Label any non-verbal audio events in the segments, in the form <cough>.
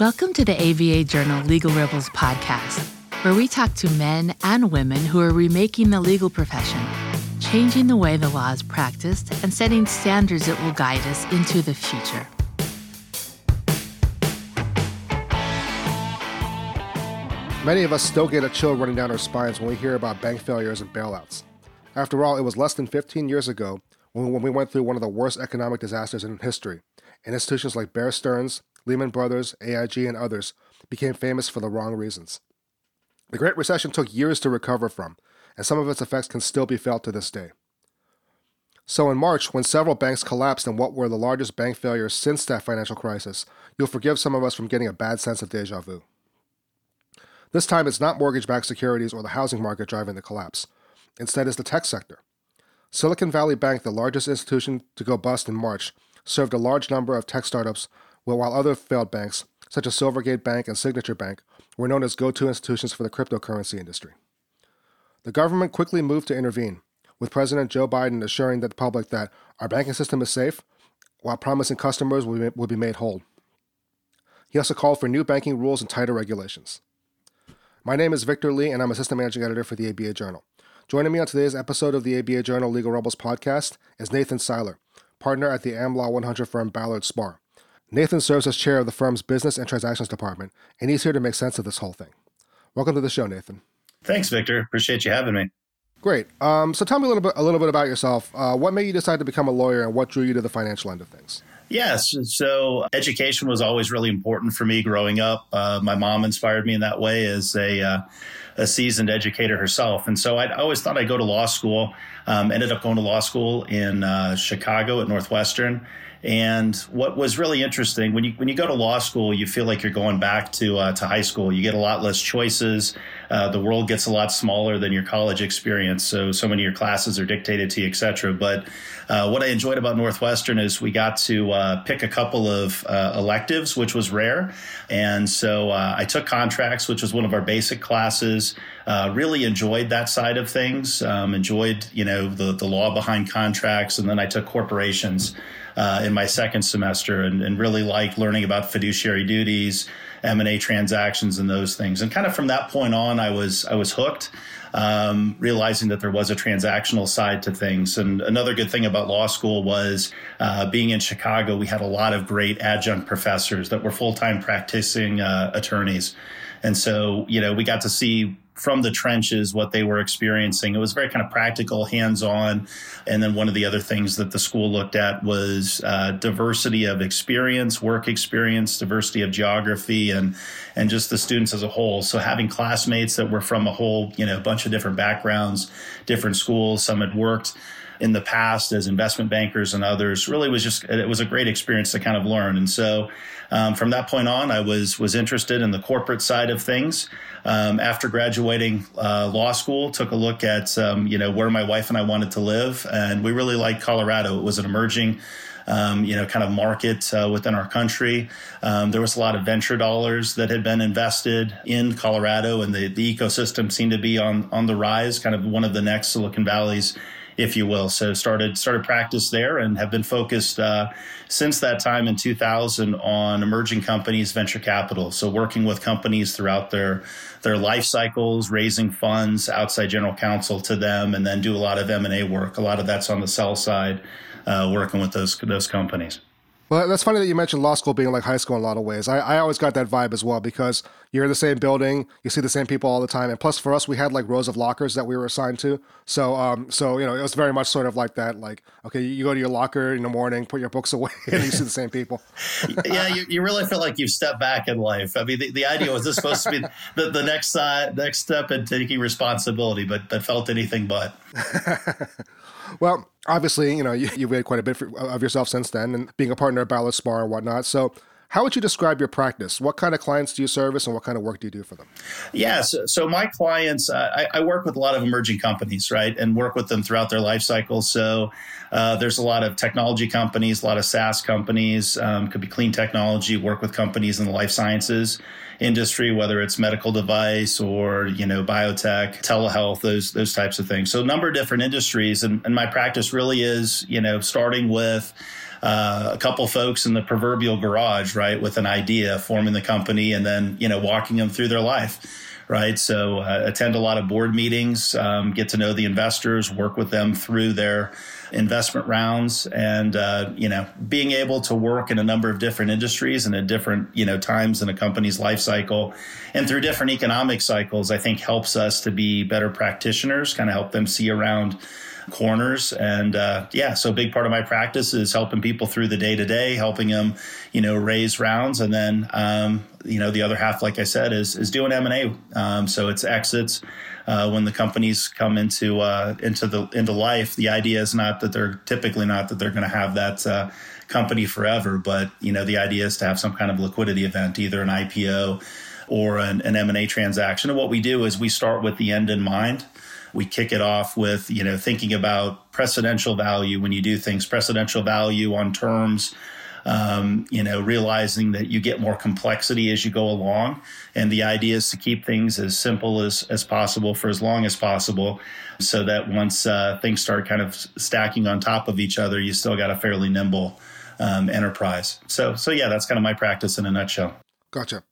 Welcome to the ABA Journal Legal Rebels podcast, where we talk to men and women who are remaking the legal profession, changing the way the law is practiced, and setting standards that will guide us into the future. Many of us still get a chill running down our spines when we hear about bank failures and bailouts. After all, it was less than 15 years ago when we went through one of the worst economic disasters in history, and institutions like Bear Stearns, Lehman Brothers, AIG, and others became famous for the wrong reasons. The Great Recession took years to recover from, and some of its effects can still be felt to this day. So, in March, when several banks collapsed in what were the largest bank failures since that financial crisis, you'll forgive some of us from getting a bad sense of deja vu. This time, it's not mortgage backed securities or the housing market driving the collapse. Instead, it's the tech sector. Silicon Valley Bank, the largest institution to go bust in March, served a large number of tech startups while other failed banks, such as Silvergate Bank and Signature Bank, were known as go to institutions for the cryptocurrency industry. The government quickly moved to intervene, with President Joe Biden assuring the public that our banking system is safe, while promising customers will be made whole. He also called for new banking rules and tighter regulations. My name is Victor Lee, and I'm Assistant Managing Editor for the ABA Journal. Joining me on today's episode of the ABA Journal Legal Rebels podcast is Nathan Seiler, partner at the AmLaw 100 firm Ballard Spahr. Nathan serves as chair of the firm's Business and Transactions Department, and he's here to make sense of this whole thing. Welcome to the show, Nathan. Thanks, Victor. Appreciate you having me. Great. Um, so tell me a little bit, a little bit about yourself. Uh, what made you decide to become a lawyer, and what drew you to the financial end of things? Yes. So education was always really important for me growing up. Uh, my mom inspired me in that way as a, uh, a seasoned educator herself. And so I always thought I'd go to law school. Um, ended up going to law school in uh, Chicago at Northwestern. And what was really interesting when you when you go to law school, you feel like you're going back to uh, to high school. You get a lot less choices. Uh, the world gets a lot smaller than your college experience. So so many of your classes are dictated to you, et cetera. But uh, what I enjoyed about Northwestern is we got to uh, pick a couple of uh, electives, which was rare. And so uh, I took contracts, which was one of our basic classes. really enjoyed that side of things. Um, enjoyed you know the the law behind contracts, and then I took corporations uh, in my second semester and, and really liked learning about fiduciary duties, M&A transactions and those things. And kind of from that point on, I was, I was hooked. Um, realizing that there was a transactional side to things. And another good thing about law school was uh, being in Chicago, we had a lot of great adjunct professors that were full time practicing uh, attorneys. And so, you know, we got to see from the trenches what they were experiencing. It was very kind of practical, hands on. And then one of the other things that the school looked at was uh, diversity of experience, work experience, diversity of geography, and and just the students as a whole. So having classmates that were from a whole you know bunch of different backgrounds, different schools. Some had worked in the past as investment bankers and others really was just it was a great experience to kind of learn and so um, from that point on i was was interested in the corporate side of things um, after graduating uh, law school took a look at um, you know where my wife and i wanted to live and we really liked colorado it was an emerging um, you know, kind of market uh, within our country. Um, there was a lot of venture dollars that had been invested in Colorado, and the, the ecosystem seemed to be on on the rise. Kind of one of the next Silicon Valleys if you will. So started started practice there and have been focused uh, since that time in 2000 on emerging companies, venture capital. So working with companies throughout their their life cycles, raising funds, outside general counsel to them, and then do a lot of M and A work. A lot of that's on the sell side, uh, working with those those companies. Well, that's funny that you mentioned law school being like high school in a lot of ways. I, I always got that vibe as well because you're in the same building, you see the same people all the time, and plus for us, we had like rows of lockers that we were assigned to. So, um, so you know, it was very much sort of like that. Like, okay, you go to your locker in the morning, put your books <laughs> away, and you see the same people. <laughs> yeah, you, you really feel like you've stepped back in life. I mean, the, the idea was this supposed to be <laughs> the, the next side, next step in taking responsibility, but that felt anything but. Well, obviously, you know, you, have made quite a bit for, of yourself since then, and being a partner at Ballard Spahr and whatnot. So, how would you describe your practice? What kind of clients do you service, and what kind of work do you do for them? Yeah, so, so my clients, uh, I, I, work with a lot of emerging companies, right, and work with them throughout their life cycle. So uh, there's a lot of technology companies, a lot of SaaS companies, um, could be clean technology. Work with companies in the life sciences industry, whether it's medical device or you know biotech, telehealth, those those types of things. So a number of different industries, and, and my practice really is you know starting with uh, a couple folks in the proverbial garage, right, with an idea, forming the company, and then you know walking them through their life. Right, so uh, attend a lot of board meetings, um, get to know the investors, work with them through their investment rounds, and uh, you know, being able to work in a number of different industries and at different you know times in a company's life cycle, and through different economic cycles, I think helps us to be better practitioners, kind of help them see around corners. And uh, yeah, so a big part of my practice is helping people through the day to day, helping them, you know, raise rounds, and then um, you know the other half, like I said, is is doing M and A. Um, so it's exits. Uh, when the companies come into uh, into the into life, the idea is not that they're typically not that they're going to have that uh, company forever, but you know the idea is to have some kind of liquidity event, either an IPO or an, an M&A transaction. And what we do is we start with the end in mind we kick it off with you know thinking about precedential value. When you do things precedential value on terms um, you know realizing that you get more complexity as you go along. And the idea is to keep things as simple as, as possible for as long as possible so that once uh, things start kind of stacking on top of each other you still got a fairly nimble um, enterprise. So so yeah that's kind of my practice in a nutshell. Gotcha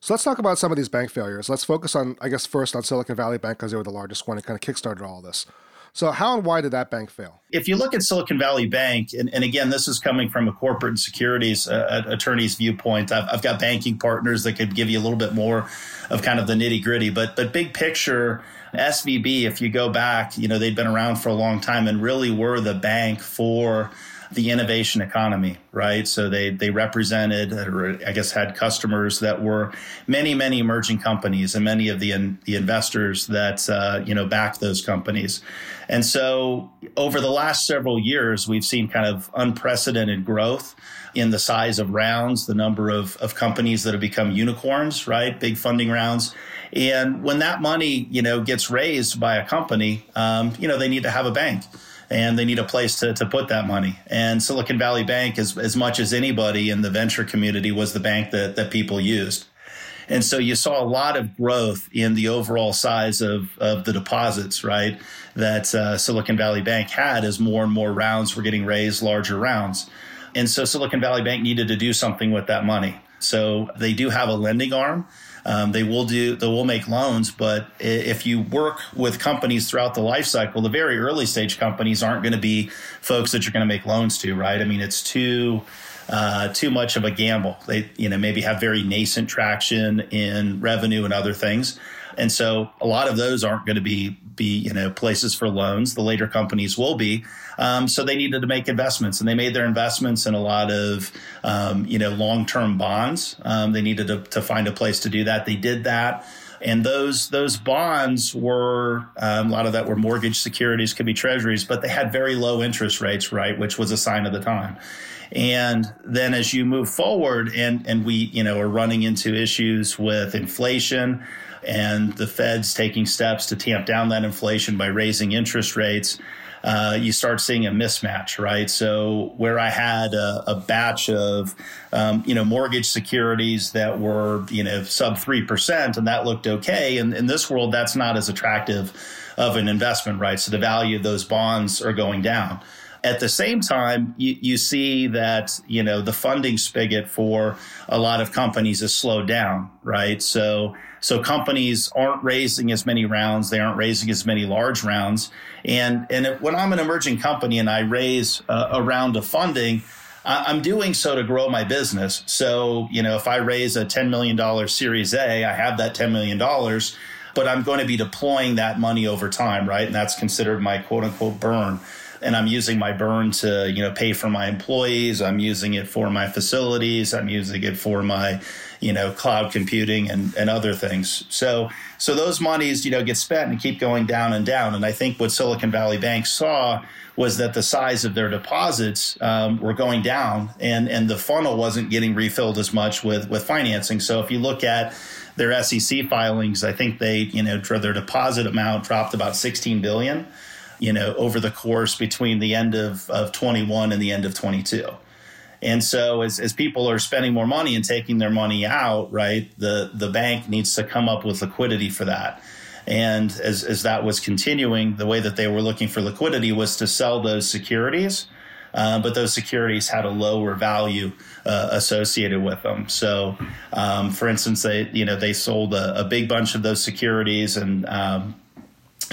so let's talk about some of these bank failures. Let's focus on, I guess, first on Silicon Valley Bank because they were the largest one and kind of kickstarted all this. So, how and why did that bank fail? If you look at Silicon Valley Bank, and, and again, this is coming from a corporate and securities uh, attorney's viewpoint. I've, I've, got banking partners that could give you a little bit more of kind of the nitty gritty, but but big picture, SVB. If you go back, you know they'd been around for a long time and really were the bank for the innovation economy, right? So they they represented, or I guess, had customers that were many many emerging companies and many of the in, the investors that uh, you know back those companies. And so over the last several years, we've seen kind of unprecedented growth in the size of rounds, the number of, of companies that have become unicorns, right? Big funding rounds. And when that money, you know, gets raised by a company, um, you know, they need to have a bank and they need a place to, to put that money. And Silicon Valley Bank, as, as much as anybody in the venture community, was the bank that, that people used. And so you saw a lot of growth in the overall size of, of the deposits, right? That uh, Silicon Valley Bank had as more and more rounds were getting raised, larger rounds. And so Silicon Valley Bank needed to do something with that money. So they do have a lending arm um, they will do they will make loans, but if you work with companies throughout the life cycle, the very early stage companies aren't going to be folks that you're going to make loans to, right? I mean, it's too uh, too much of a gamble. They you know maybe have very nascent traction in revenue and other things. And so a lot of those aren't going to be be you know places for loans. The later companies will be. Um, so they needed to make investments, and they made their investments in a lot of um, you know long term bonds. Um, they needed to, to, find a place to do that. They did that. And those those bonds were um, a lot of that were mortgage securities, could be treasuries, but they had very low interest rates, right, which was a sign of the time. And then as you move forward, and and we you know are running into issues with inflation, and the Fed's taking steps to tamp down that inflation by raising interest rates. Uh, you start seeing a mismatch, right? So where I had a, a batch of, um, you know, mortgage securities that were, you know, sub three percent, and that looked okay. And in this world, that's not as attractive of an investment, right? So the value of those bonds are going down. At the same time, you, you see that you know the funding spigot for a lot of companies has slowed down, right? So so companies aren't raising as many rounds, they aren't raising as many large rounds, and and when I'm an emerging company and I raise a, a round of funding. I'm doing so to grow my business. So, you know, if I raise a $10 million Series A, I have that $10 million, but I'm going to be deploying that money over time, right? And that's considered my quote unquote burn and I'm using my burn to, you know, pay for my employees. I'm using it for my facilities. I'm using it for my, you know, cloud computing and, and other things. So, so those monies, you know, get spent and keep going down and down. And I think what Silicon Valley Bank saw was that the size of their deposits um, were going down and, and the funnel wasn't getting refilled as much with, with financing. So if you look at their SEC filings, I think they, you know, their deposit amount dropped about 16 billion you know, over the course between the end of, of 21 and the end of 22. And so as, as people are spending more money and taking their money out, right, the, the bank needs to come up with liquidity for that. And as, as that was continuing, the way that they were looking for liquidity was to sell those securities uh, but those securities had a lower value uh, associated with them. So, um, for instance, they you know they sold a, a, big bunch of those securities and um,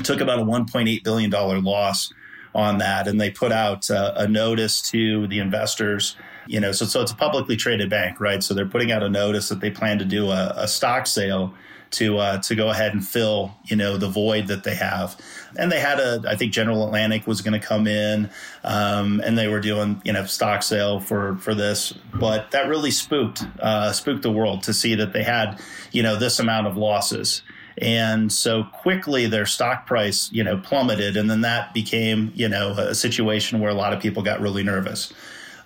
took about a 1.8 billion dollar loss on that, and they put out uh, a notice to the investors. You know, so so it's a publicly traded bank, right? So they're putting out a notice that they plan to do a, a stock sale to uh, to go ahead and fill you know the void that they have. And they had a I think General Atlantic was going to come in, um, and they were doing you know stock sale for for this, but that really spooked uh, spooked the world to see that they had you know this amount of losses. And so quickly their stock price, you know, plummeted. And then that became, you know, a situation where a lot of people got really nervous.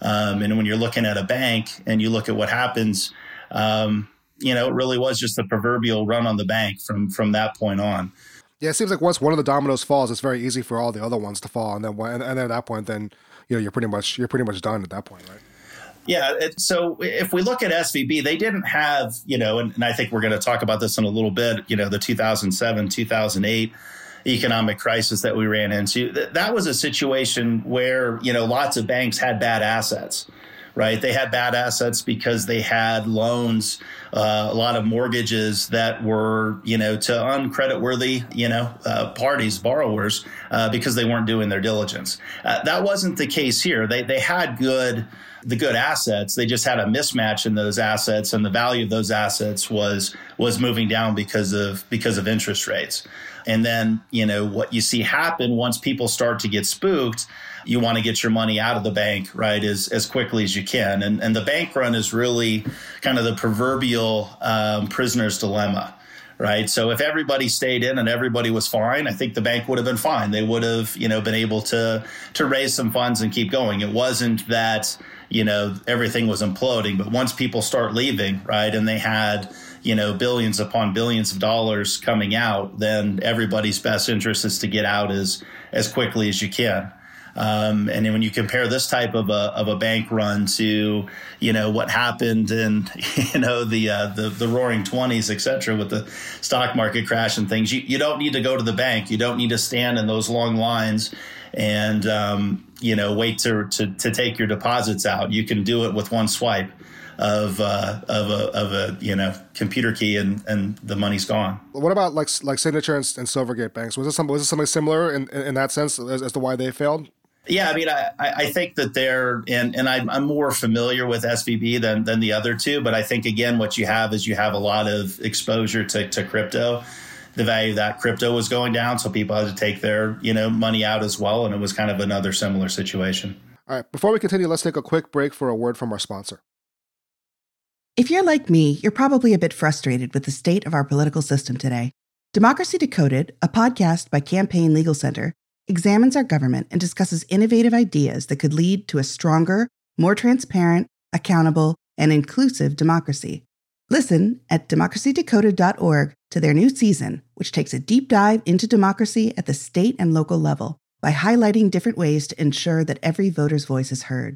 Um, and when you're looking at a bank and you look at what happens, um, you know, it really was just the proverbial run on the bank from from that point on. Yeah, it seems like once one of the dominoes falls, it's very easy for all the other ones to fall, and then and, and then at that point, then you know you're pretty much you're pretty much done at that point, right? Yeah. It, so if we look at SVB, they didn't have, you know, and, and I think we're going to talk about this in a little bit, you know, the 2007, 2008 economic crisis that we ran into. That was a situation where, you know, lots of banks had bad assets right? They had bad assets because they had loans, uh, a lot of mortgages that were, you know, to uncreditworthy, you know, uh, parties, borrowers, uh, because they weren't doing their diligence. Uh, that wasn't the case here. They they had good the good assets. They just had a mismatch in those assets, and the value of those assets was was moving down because of because of interest rates. And then you know what you see happen once people start to get spooked you want to get your money out of the bank, right, as, as quickly as you can. And, and the bank run is really kind of the proverbial um, prisoner's dilemma, right? So if everybody stayed in and everybody was fine, I think the bank would have been fine. They would have, you know, been able to to raise some funds and keep going. It wasn't that, you know, everything was imploding, but once people start leaving, right, and they had you know billions upon billions of dollars coming out then everybody's best interest is to get out as as quickly as you can um, and then when you compare this type of a, of a bank run to, you know, what happened in, <laughs> you know, the, uh, the, the roaring 20s, et cetera, with the stock market crash and things, you, you don't need to go to the bank. You don't need to stand in those long lines and, um, you know, wait to, to, to take your deposits out. You can do it with one swipe of uh, of a of a you know computer key and and the money's gone. What about like like Signature and, and Silvergate banks? Was this some was this something similar in, in, in that sense as, as to why they failed? Yeah, I mean, I, I think that they're and and I'm, I'm more familiar with SVB than than the other two, but I think again, what you have is you have a lot of exposure to to crypto. The value of that crypto was going down, so people had to take their you know money out as well, and it was kind of another similar situation. All right, before we continue, let's take a quick break for a word from our sponsor. If you're like me, you're probably a bit frustrated with the state of our political system today. Democracy Decoded, a podcast by Campaign Legal Center examines our government and discusses innovative ideas that could lead to a stronger, more transparent, accountable, and inclusive democracy. Listen at democracydecoded.org to their new season, which takes a deep dive into democracy at the state and local level by highlighting different ways to ensure that every voter's voice is heard.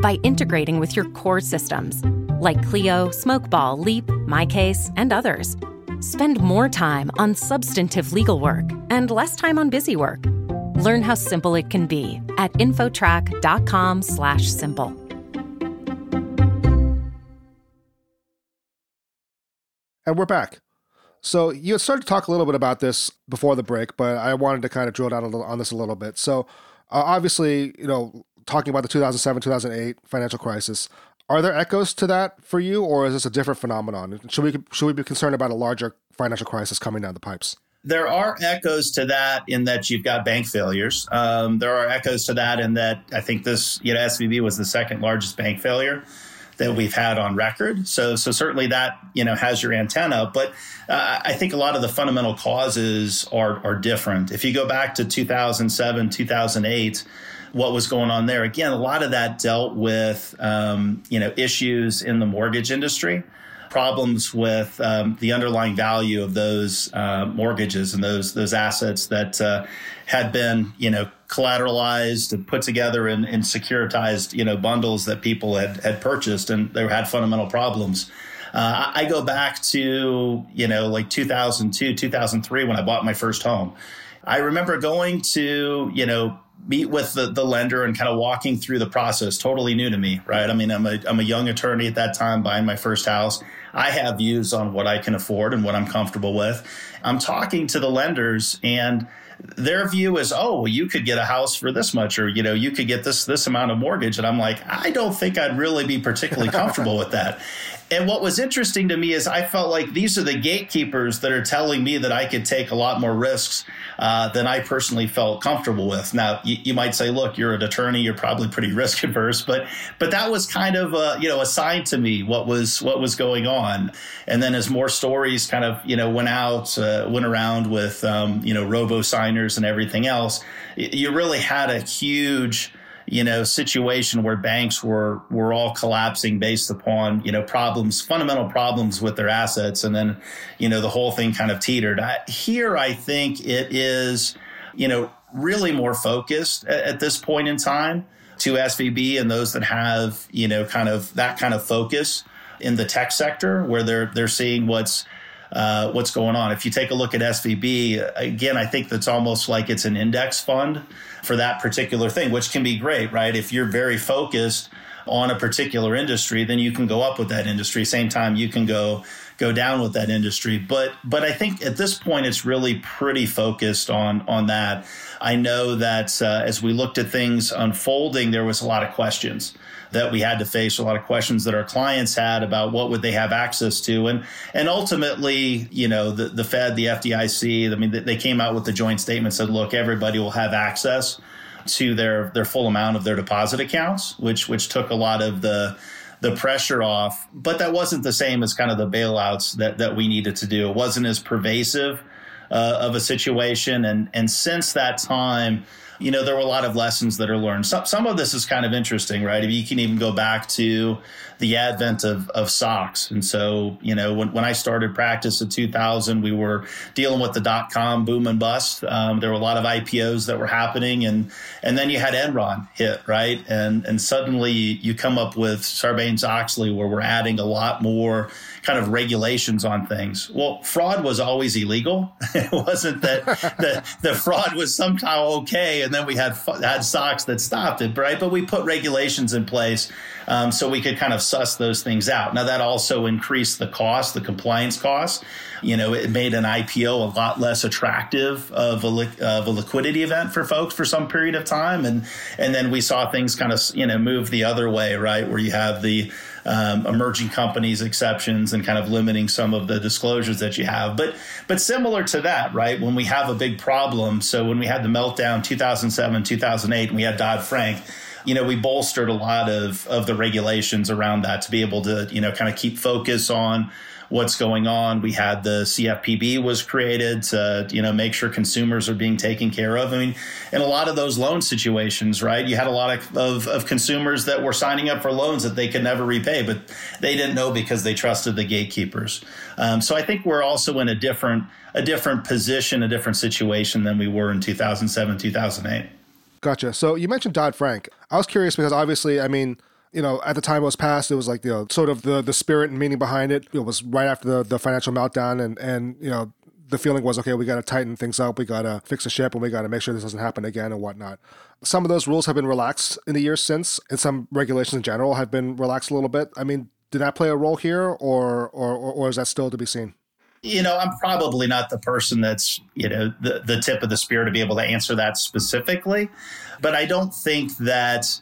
by integrating with your core systems like Clio, Smokeball, Leap, MyCase, and others. Spend more time on substantive legal work and less time on busy work Learn how simple it can be at infotrack.com/simple. And we're back. So you had started to talk a little bit about this before the break, but I wanted to kind of drill down little, on this a little bit. So uh, obviously, you know, talking about the 2007 2008 financial crisis, are there echoes to that for you, or is this a different phenomenon? Should we should we be concerned about a larger financial crisis coming down the pipes? there are echoes to that in that you've got bank failures. Um, there are echoes to that in that I think this, you know, SVB was the second largest bank failure that we've had on record. So, so certainly that you know has your antenna. But uh, I think a lot of the fundamental causes are are different. If you go back to 2007, 2008. What was going on there. Again, a lot of that dealt with um, you know issues in the mortgage industry, problems with um, the underlying value of those uh, mortgages and those those assets that uh, had been you know collateralized and put together in, in securitized you know bundles that people had had purchased, and they had fundamental problems. Uh, I go back to you know like 2002, 2003 when I bought my first home. I remember going to you know meet with the, the lender and kind of walking through the process. Totally new to me right? I mean I'm a, I'm a young attorney at that time buying my first house. I have views on what i can afford and what i'm comfortable with. I'm talking to the lenders and their view is oh well, you could get a house for this much or you know you could get this this amount of mortgage and i'm like i don't think i'd really be particularly comfortable with that <laughs> and what was interesting to me is I felt like these are the gatekeepers that are telling me that I could take a lot more risks uh, than I personally felt comfortable with. Now, you, you, might say, "Look, you're an attorney; you're probably pretty risk averse," but but that was kind of a, you know a sign to me what was what was going on. And then as more stories kind of you know went out, uh, went around with um, you know robo signers and everything else, you really had a huge you know, situation where banks were were all collapsing based upon you know problems, fundamental problems with their assets, and then you know the whole thing kind of teetered. I, here, I think it is you know really more focused at, at this point in time to SVB and those that have you know kind of that kind of focus in the tech sector where they're they're seeing what's uh, what's going on. If you take a look at SVB, again, I think that's almost like it's an index fund for that particular thing, which can be great, right? If you're very focused on a particular industry, then you can go up with that industry. Same time, you can go go down with that industry. But but I think at this point, it's really pretty focused on on that. I know that uh, as we looked at things unfolding, there was a lot of questions that we had to face, a lot of questions that our clients had about what would they have access to, and and ultimately, you know, the the Fed, the FDIC, I mean, they came out with the joint statement said, look, everybody will have access to their their full amount of their deposit accounts, which which took a lot of the the pressure off. But that wasn't the same as kind of the bailouts that that we needed to do. It wasn't as pervasive uh, of a situation, and and since that time you know, there were a lot of lessons that are learned. Some, some of this is kind of interesting, right? If you can even go back to the advent of, of SOX. And so, you know, when, when I started practice in 2000, we were dealing with the dot com boom and bust. Um, there were a lot of IPOs that were happening. And, and then you had Enron hit, right? And, and suddenly you come up with Sarbanes Oxley, where we're adding a lot more kind of regulations on things. Well, fraud was always illegal. <laughs> it wasn't that <laughs> the, the fraud was somehow okay. And then we had, had SOX that stopped it, right? But we put regulations in place um, so we could kind of suss those things out. Now, that also increased the cost, the compliance costs. You know, it made an IPO a lot less attractive of a, li- of a liquidity event for folks for some period of time. And, and then we saw things kind of, you know, move the other way, right? Where you have the, um, emerging companies exceptions and kind of limiting some of the disclosures that you have. But but similar to that, right? When we have a big problem, so when we had the meltdown 2007, 2008, and we had Dodd Frank you know, we bolstered a lot of of the regulations around that to be able to, you know, kind of keep focus on what's going on. We had the CFPB was created to, you know, make sure consumers are being taken care of. I mean, in a lot of those loan situations, right, you had a lot of, of, of consumers that were signing up for loans that they could never repay, but they didn't know because they trusted the gatekeepers. Um, so I think we're also in a different a different position, a different situation than we were in 2007, 2008. Gotcha. So you mentioned Dodd Frank. I was curious because obviously, I mean, you know, at the time it was passed, it was like you know, sort of the the spirit and meaning behind it. It was right after the the financial meltdown, and and you know, the feeling was okay, we got to tighten things up, we got to fix the ship, and we got to make sure this doesn't happen again and whatnot. Some of those rules have been relaxed in the years since, and some regulations in general have been relaxed a little bit. I mean, did that play a role here, or or or is that still to be seen? you know, I'm probably not the person that's, you know, the, the tip of the spear to be able to answer that specifically. But I don't think that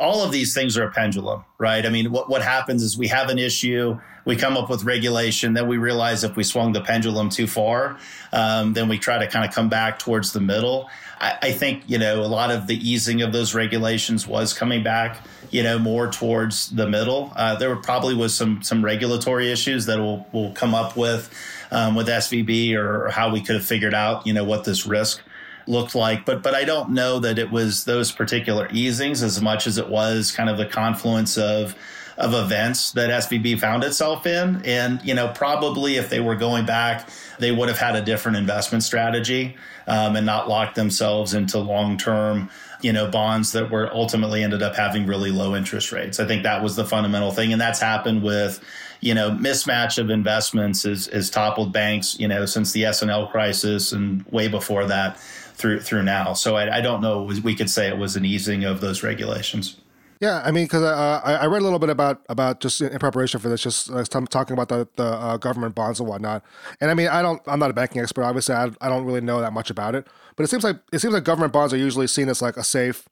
all of these things are a pendulum, right? I mean, what, what happens is we have an issue, we come up with regulation, then we realize if we swung the pendulum too far, um, then we try to kind of come back towards the middle. I, I think, you know, a lot of the easing of those regulations was coming back you know, more towards the middle. Uh, there probably was some some regulatory issues that will will come up with um, with SVB or, or, how we could have figured out, you know, what this risk looked like. But but I don't know that it was those particular easings as much as it was kind of the confluence of of events that SVB found itself in. And, you know, probably if they were going back, they would have had a different investment strategy um, and not locked themselves into long term you know bonds that were ultimately ended up having really low interest rates i think that was the fundamental thing and that's happened with you know mismatch of investments is toppled banks you know since the S&L crisis and way before that through through now so i, I don't know we could say it was an easing of those regulations yeah, I mean, because uh, I, I read a little bit about about just in preparation for this, just uh, talking about the the uh, government bonds and whatnot. And I mean, I don't, I'm not a banking expert, obviously. I, I don't really know that much about it, but it seems like it seems like government bonds are usually seen as like a safe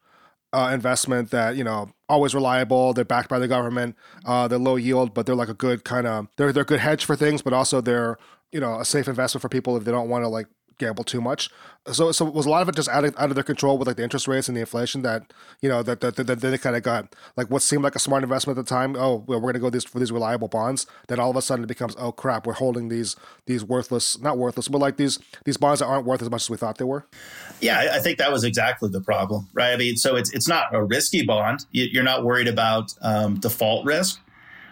uh, investment that you know always reliable. They're backed by the government. Uh, they're low yield, but they're like a good kind of they're they're good hedge for things, but also they're you know a safe investment for people if they don't want to like gamble too much. So, so was a lot of it just out of, out of their control with like the interest rates and the inflation that you know that that, that, that they kind of got like what seemed like a smart investment at the time. Oh, well, we're going to go these for these reliable bonds. Then all of a sudden it becomes oh crap, we're holding these these worthless, not worthless, but like these these bonds that aren't worth as much as we thought they were. Yeah, I think that was exactly the problem, right? I mean, so it's it's not a risky bond. You're not worried about um, default risk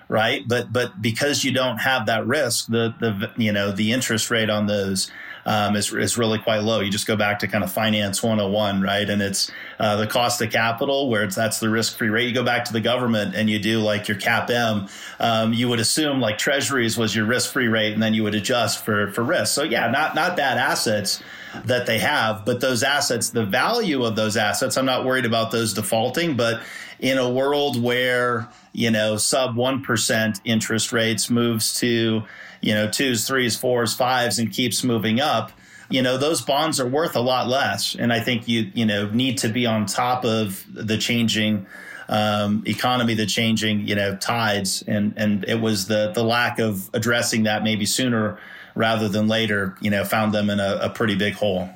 right but but because you don't have that risk the the you know the interest rate on those um, is, is really quite low. You just go back to kind of finance 101, right? And it's uh, the cost of capital, where it's that's the risk free rate. You go back to the government and you do like your CAPM, um, you would assume like treasuries was your risk free rate, and then you would adjust for for risk. So yeah, not not bad assets that they have, but those assets, the value of those assets, I'm not worried about those defaulting, but in a world where you know sub 1% interest rates moves to you know, twos, threes, fours, fives, and keeps moving up, you know, those bonds are worth a lot less. And I think you, you know, need to be on top of the changing um, economy, the changing, you know, tides. And, and it was the, the lack of addressing that maybe sooner rather than later, you know, found them in a, a pretty big hole.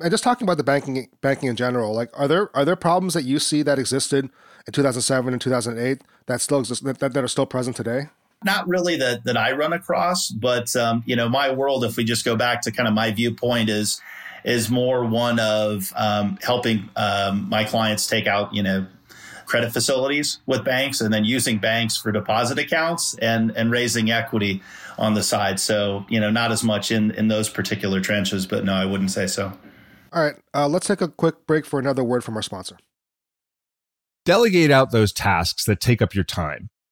And just talking about the banking banking in general, like are there are there problems that you see that existed in 2007 and 2008 that still exist that, that are still present today? Not really that that I run across, but um, you know, my world, if we just go back to kind of my viewpoint, is is more one of um, helping um, my clients take out, you know, credit facilities with banks, and then using banks for deposit accounts and and raising equity on the side. So you know, not as much in in those particular trenches, but no, I wouldn't say so. All right, uh, let's take a quick break for another word from our sponsor. Delegate out those tasks that take up your time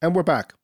And we're back.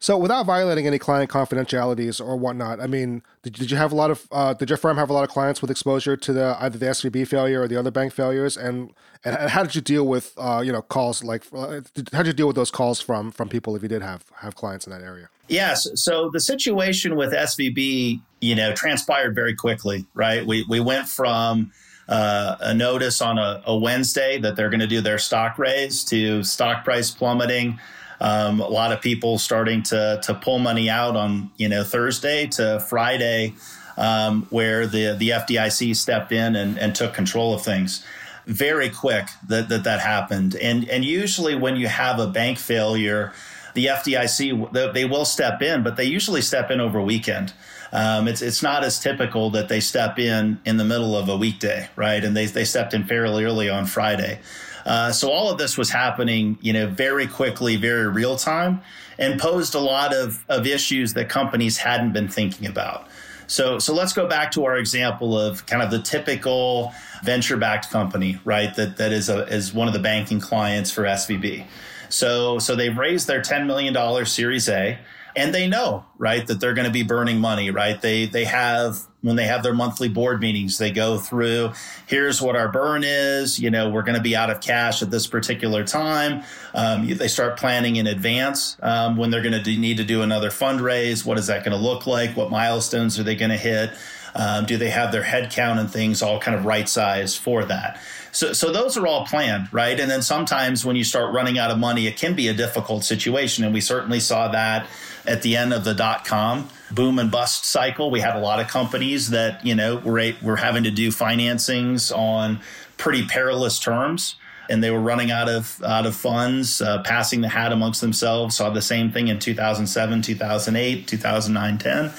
So, without violating any client confidentialities or whatnot, I mean, did, did you have a lot of uh, did your firm have a lot of clients with exposure to the either the SVB failure or the other bank failures? And and how did you deal with uh, you know calls like uh, how did you deal with those calls from from people if you did have have clients in that area? Yes. So the situation with SVB, you know, transpired very quickly. Right. We we went from uh, a notice on a, a Wednesday that they're going to do their stock raise to stock price plummeting um, a lot of people starting to to pull money out on you know Thursday to Friday, um, where the the FDIC stepped in and, and took control of things very quick that, that that happened. And and usually when you have a bank failure, the FDIC they will step in, but they usually step in over weekend. Um, it's it's not as typical that they step in in the middle of a weekday, right? And they they stepped in fairly early on Friday. Uh, so all of this was happening, you know, very quickly, very real time, and posed a lot of, of issues that companies hadn't been thinking about. So, so let's go back to our example of kind of the typical venture-backed company, right? That that is a is one of the banking clients for SVB. So, so they've raised their ten million dollar Series A and they know right that they're going to be burning money right they they have when they have their monthly board meetings they go through here's what our burn is you know we're going to be out of cash at this particular time um, they start planning in advance um, when they're going to need to do another fundraise what is that going to look like what milestones are they going to hit Um, do they have their head count and things all kind of right sized for that? So, so those are all planned, right? And then sometimes when you start running out of money, it can be a difficult situation. And we certainly saw that at the end of the dot com boom and bust cycle. We had a lot of companies that, you know, were, were having to do financings on pretty perilous terms and they were running out of out of funds, uh, passing the hat amongst themselves. Saw the same thing in 2007, 2008, 2009, 10.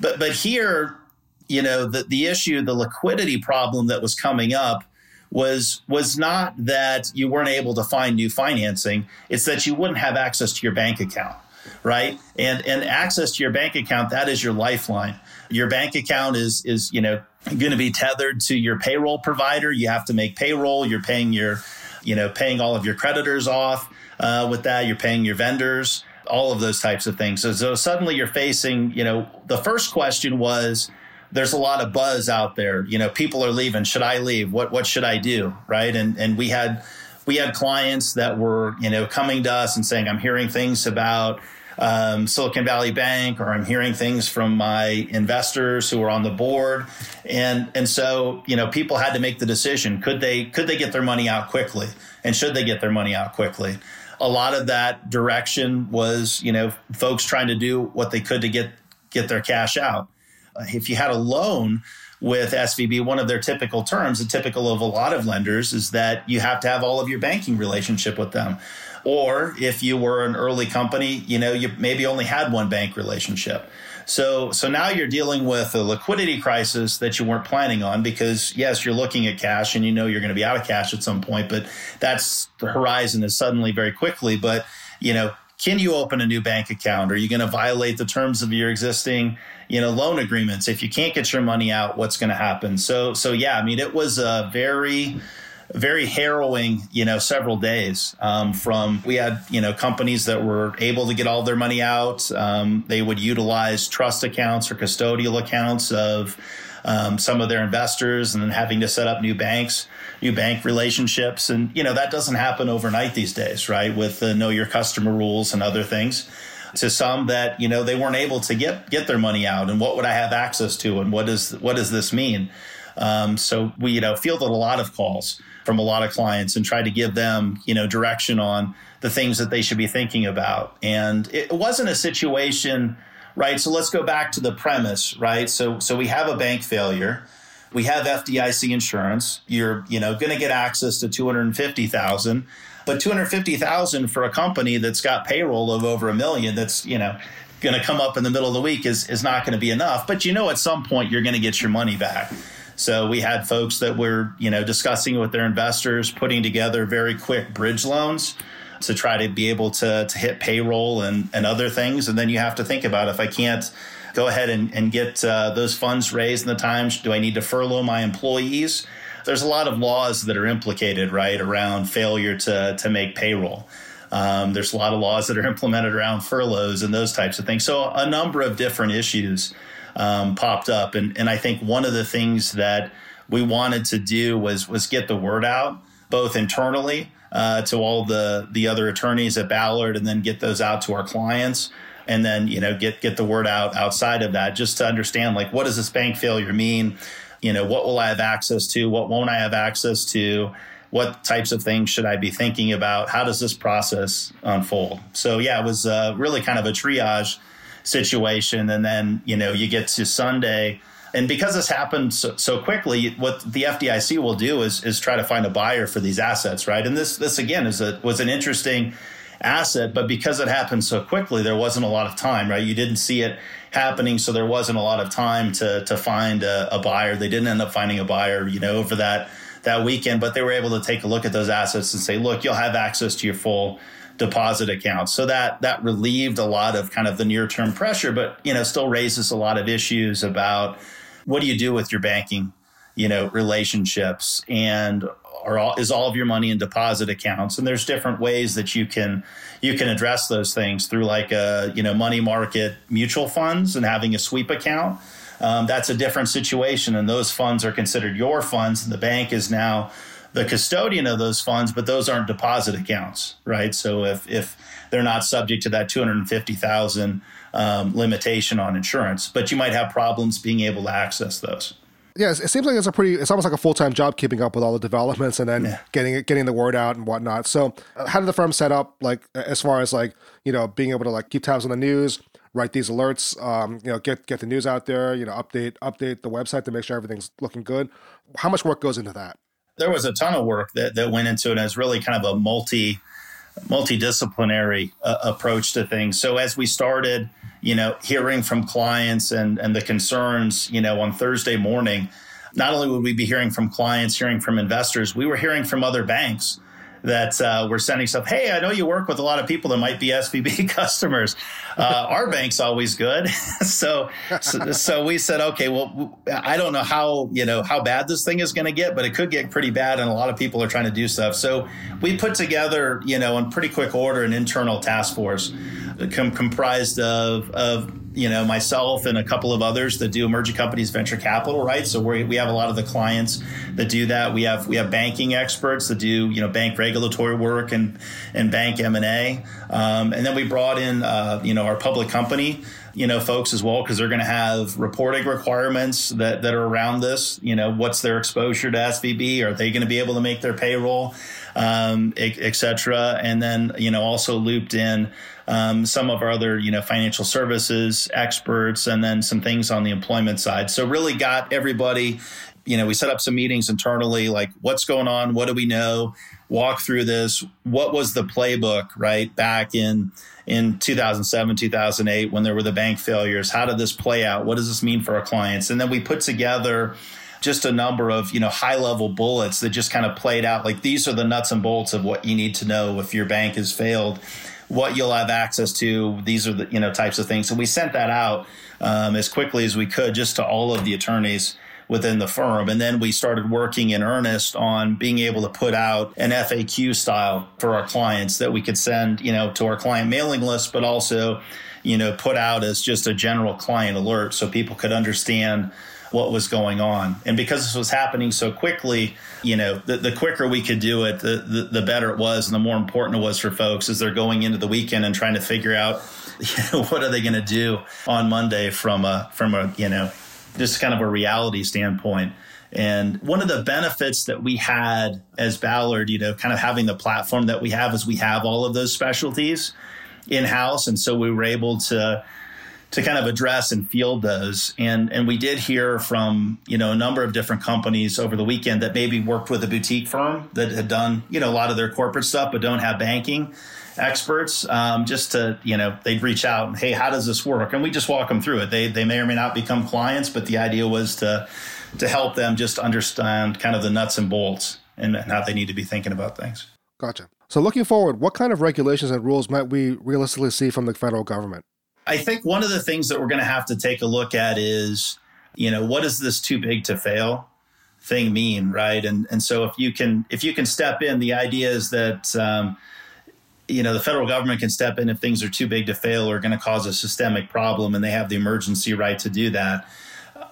But but here, you know, the the issue, the liquidity problem that was coming up was was not that you weren't able to find new financing. It's that you wouldn't have access to your bank account right and and access to your bank account that is your lifeline your bank account is is you know going to be tethered to your payroll provider you have to make payroll you're paying your you know, paying all of your creditors off uh, with that. You're paying your vendors, all of those types of things. So, so suddenly you're facing, you know, the first question was, there's a lot of buzz out there. You know, people are leaving. Should I leave? What what should I do? Right? And and we had we had clients that were you know coming to us and saying, I'm hearing things about um, Silicon Valley Bank, or I'm hearing things from my investors who are on the board, and and so you know people had to make the decision: could they could they get their money out quickly, and should they get their money out quickly? A lot of that direction was you know folks trying to do what they could to get get their cash out. If you had a loan with SVB, one of their typical terms, and typical of a lot of lenders, is that you have to have all of your banking relationship with them. Or if you were an early company, you know, you maybe only had one bank relationship. So, so now you're dealing with a liquidity crisis that you weren't planning on because yes, you're looking at cash and you know you're going to be out of cash at some point, but that's the horizon is suddenly very quickly. But, you know, can you open a new bank account? Are you going to violate the terms of your existing, you know, loan agreements? If you can't get your money out, what's going to happen? So, so yeah, I mean, it was a very, very harrowing, you know, several days. Um, from we had, you know, companies that were able to get all their money out. Um, they would utilize trust accounts or custodial accounts of um, some of their investors, and then having to set up new banks, new bank relationships, and you know that doesn't happen overnight these days, right? With the know your customer rules and other things. To some that you know they weren't able to get get their money out, and what would I have access to, and what does what does this mean? Um, so we you know fielded a lot of calls from a lot of clients and tried to give them, you know, direction on the things that they should be thinking about. And it wasn't a situation, right? So let's go back to the premise, right? So so we have a bank failure. We have FDIC insurance. You're, you know, going to get access to 250,000, but 250,000 for a company that's got payroll of over a million that's, you know, going to come up in the middle of the week is is not going to be enough, but you know at some point you're going to get your money back. So we had folks that were, you know, discussing with their investors, putting together very quick bridge loans to try to be able to, to hit payroll and, and other things. And then you have to think about if I can't go ahead and, and get uh, those funds raised in the times, do I need to furlough my employees? There's a lot of laws that are implicated, right, around failure to, to make payroll. Um, there's a lot of laws that are <laughs> implemented around furloughs and those types of things. So, a number of different issues um, popped up. And, and I think one of the things that we wanted to do was, was get the word out, both internally uh, to all the, the other attorneys at Ballard and then get those out to our clients. And then, you know, get, get the word out outside of that just to understand, like, what does this bank failure mean? You know, what will I have access to? What won't I have access to? What types of things should I be thinking about? How does this process unfold? So, yeah, it was uh, really kind of a triage situation. And then, you know, you get to Sunday. And because this happened so, so, quickly, what the FDIC will do is, is try to find a buyer for these assets, right? And this, this again, is a, was an interesting asset, but because it happened so quickly, there wasn't a lot of time, right? You didn't see it happening, so there wasn't a lot of time to to find a, a buyer. They didn't end up finding a buyer, you know, over that that weekend, but they were able to take a look at those assets and say, look, you'll have access to your full deposit accounts. So that that relieved a lot of kind of the near term pressure, but you know still raises a lot of issues about what do you do with your banking, you know, relationships? And are all, is all of your money in deposit accounts? And there's different ways that you can you can address those things through like a you know money market mutual funds and having a sweep account. Um, that's a different situation and those funds are considered your funds and the bank is now the custodian of those funds, but those aren't deposit accounts, right? So if if they're not subject to that 250,000 um, limitation on insurance, but you might have problems being able to access those. Yeah, it seems like it's a pretty. It's almost like a full time job keeping up with all the developments and then yeah. getting it, getting the word out and whatnot. So, uh, how did the firm set up? Like, as far as like you know, being able to like keep tabs on the news, write these alerts, um, you know, get get the news out there, you know, update update the website to make sure everything's looking good. How much work goes into that? There was a ton of work that that went into it. It's really kind of a multi multidisciplinary uh, approach to things. So as we started, you know, hearing from clients and and the concerns, you know, on Thursday morning, not only would we be hearing from clients, hearing from investors, we were hearing from other banks that uh, we're sending stuff. Hey, I know you work with a lot of people that might be SVB <laughs> customers. Uh, our bank's always good, <laughs> so, so, so we said, okay, well, I don't know how you know how bad this thing is going to get, but it could get pretty bad, and a lot of people are trying to do stuff. So we put together, you know, in pretty quick order, an internal task force com- comprised of of you know myself and a couple of others that do emerging companies venture capital right? So we we have a lot of the clients that do that. We have we have banking experts that do you know bank regulatory work and and bank m&a um, and then we brought in uh, you know our public company you know folks as well because they're going to have reporting requirements that that are around this. You know what's their exposure to svb are they going to be able to make their payroll? Um, and then you know also looped in um, some of our other, you know, financial services experts, and then some things on the employment side. So really got everybody. You know, we set up some meetings internally, like what's going on, what do we know, walk through this. What was the playbook, right, back in in 2007, 2008, when there were the bank failures? How did this play out? What does this mean for our clients? And then we put together just a number of you know high level bullets that just kind of played out like these are the nuts and bolts of what you need to know if your bank has failed what you'll have access to. These are the you know types of things. So we sent that out um, as quickly as we could, just to all of the attorneys within the firm. And then we started working in earnest on being able to put out an FAQ style for our clients that we could send, you know, to our client mailing list, but also, you know, put out as just a general client alert so people could understand what was going on. And because this was happening so quickly, you know, the, the quicker we could do it, the, the, the better it was. And the more important it was for folks as they're going into the weekend and trying to figure out, you <laughs> know, what are they going to do on Monday from a, from a, you know, just kind of a reality standpoint. And one of the benefits that we had as Ballard, you know, kind of having the platform that we have is we have all of those specialties in house. And so we were able to to kind of address and field those. And and we did hear from you know a number of different companies over the weekend that maybe worked with a boutique firm that had done you know a lot of their corporate stuff but don't have banking experts um, just to you know they'd reach out and hey how does this work? And we just walk them through it. They they may or may not become clients but the idea was to to help them just understand kind of the nuts and bolts and, and how they need to be thinking about things. Gotcha. So looking forward what kind of regulations and rules might we realistically see from the federal government I think one of the things that we're going to have to take a look at is, you know, what does this too big to fail thing mean, right? And and so if you can if you can step in, the idea is that. Um, you know the federal government can step in if things are too big to fail or going to cause a systemic problem and they have the emergency right to do that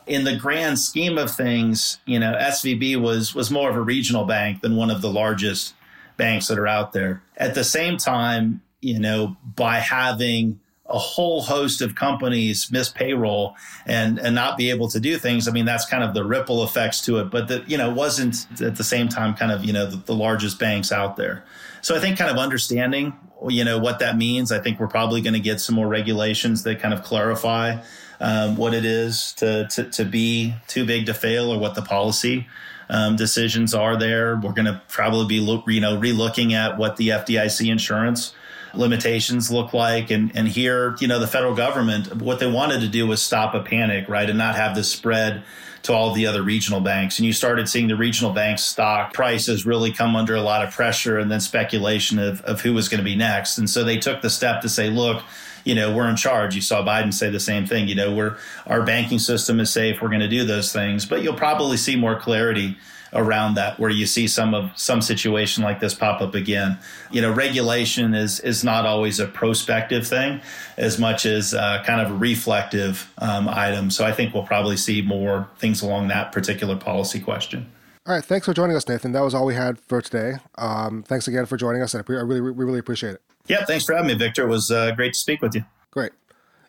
in the grand scheme of things you know svb was was more of a regional bank than one of the largest banks that are out there at the same time you know by having a whole host of companies miss payroll and and not be able to do things i mean that's kind of the ripple effects to it. But that you know wasn't at the same time kind of you know the, the, largest banks out there. So i think kind of understanding you know what that means i think we're probably going to get some more regulations that kind of clarify um, what it is to, to to be too big to fail or what the policy um, decisions are there. We're going to probably be look, you know relooking at what the fdic insurance limitations look like. And, and here, you know, the federal government, what they wanted to do was stop a panic, right? And not have this spread to all the other regional banks. And you started seeing the regional banks stock prices really come under a lot of pressure and then speculation of, of who was going to be next. And so they took the step to say, look, you know, we're in charge. You saw Biden say the same thing. You know, we're our banking system is safe. We're going to do those things. But you'll probably see more clarity around that where you see some of some situation like this pop up again you know regulation is is not always a prospective thing as much as uh, kind of a reflective um, item so i think we'll probably see more things along that particular policy question All right, thanks for joining us, Nathan. That was all we had for today. Um, thanks again for joining us. and I really, we really appreciate it. Yeah, thanks for having me, Victor. It was uh, great to speak with you. Great.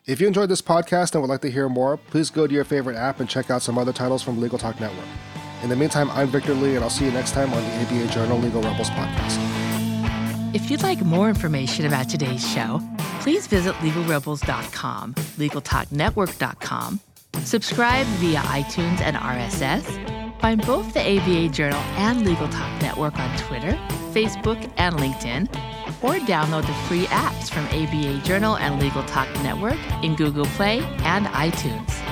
If you enjoyed this podcast and would like to hear more, please go to your favorite app and check out some other titles from Legal Talk Network. In the meantime, I'm Victor Li, and I'll see you next time on the ABA Journal Legal Rebels podcast. If you'd like more information about today's show, please visit legalrebels.com, legaltalknetwork.com, subscribe via iTunes and RSS, Find both the ABA Journal and Legal Talk Network on Twitter, Facebook, and LinkedIn, or download the free apps from ABA Journal and Legal Talk Network in Google Play and iTunes.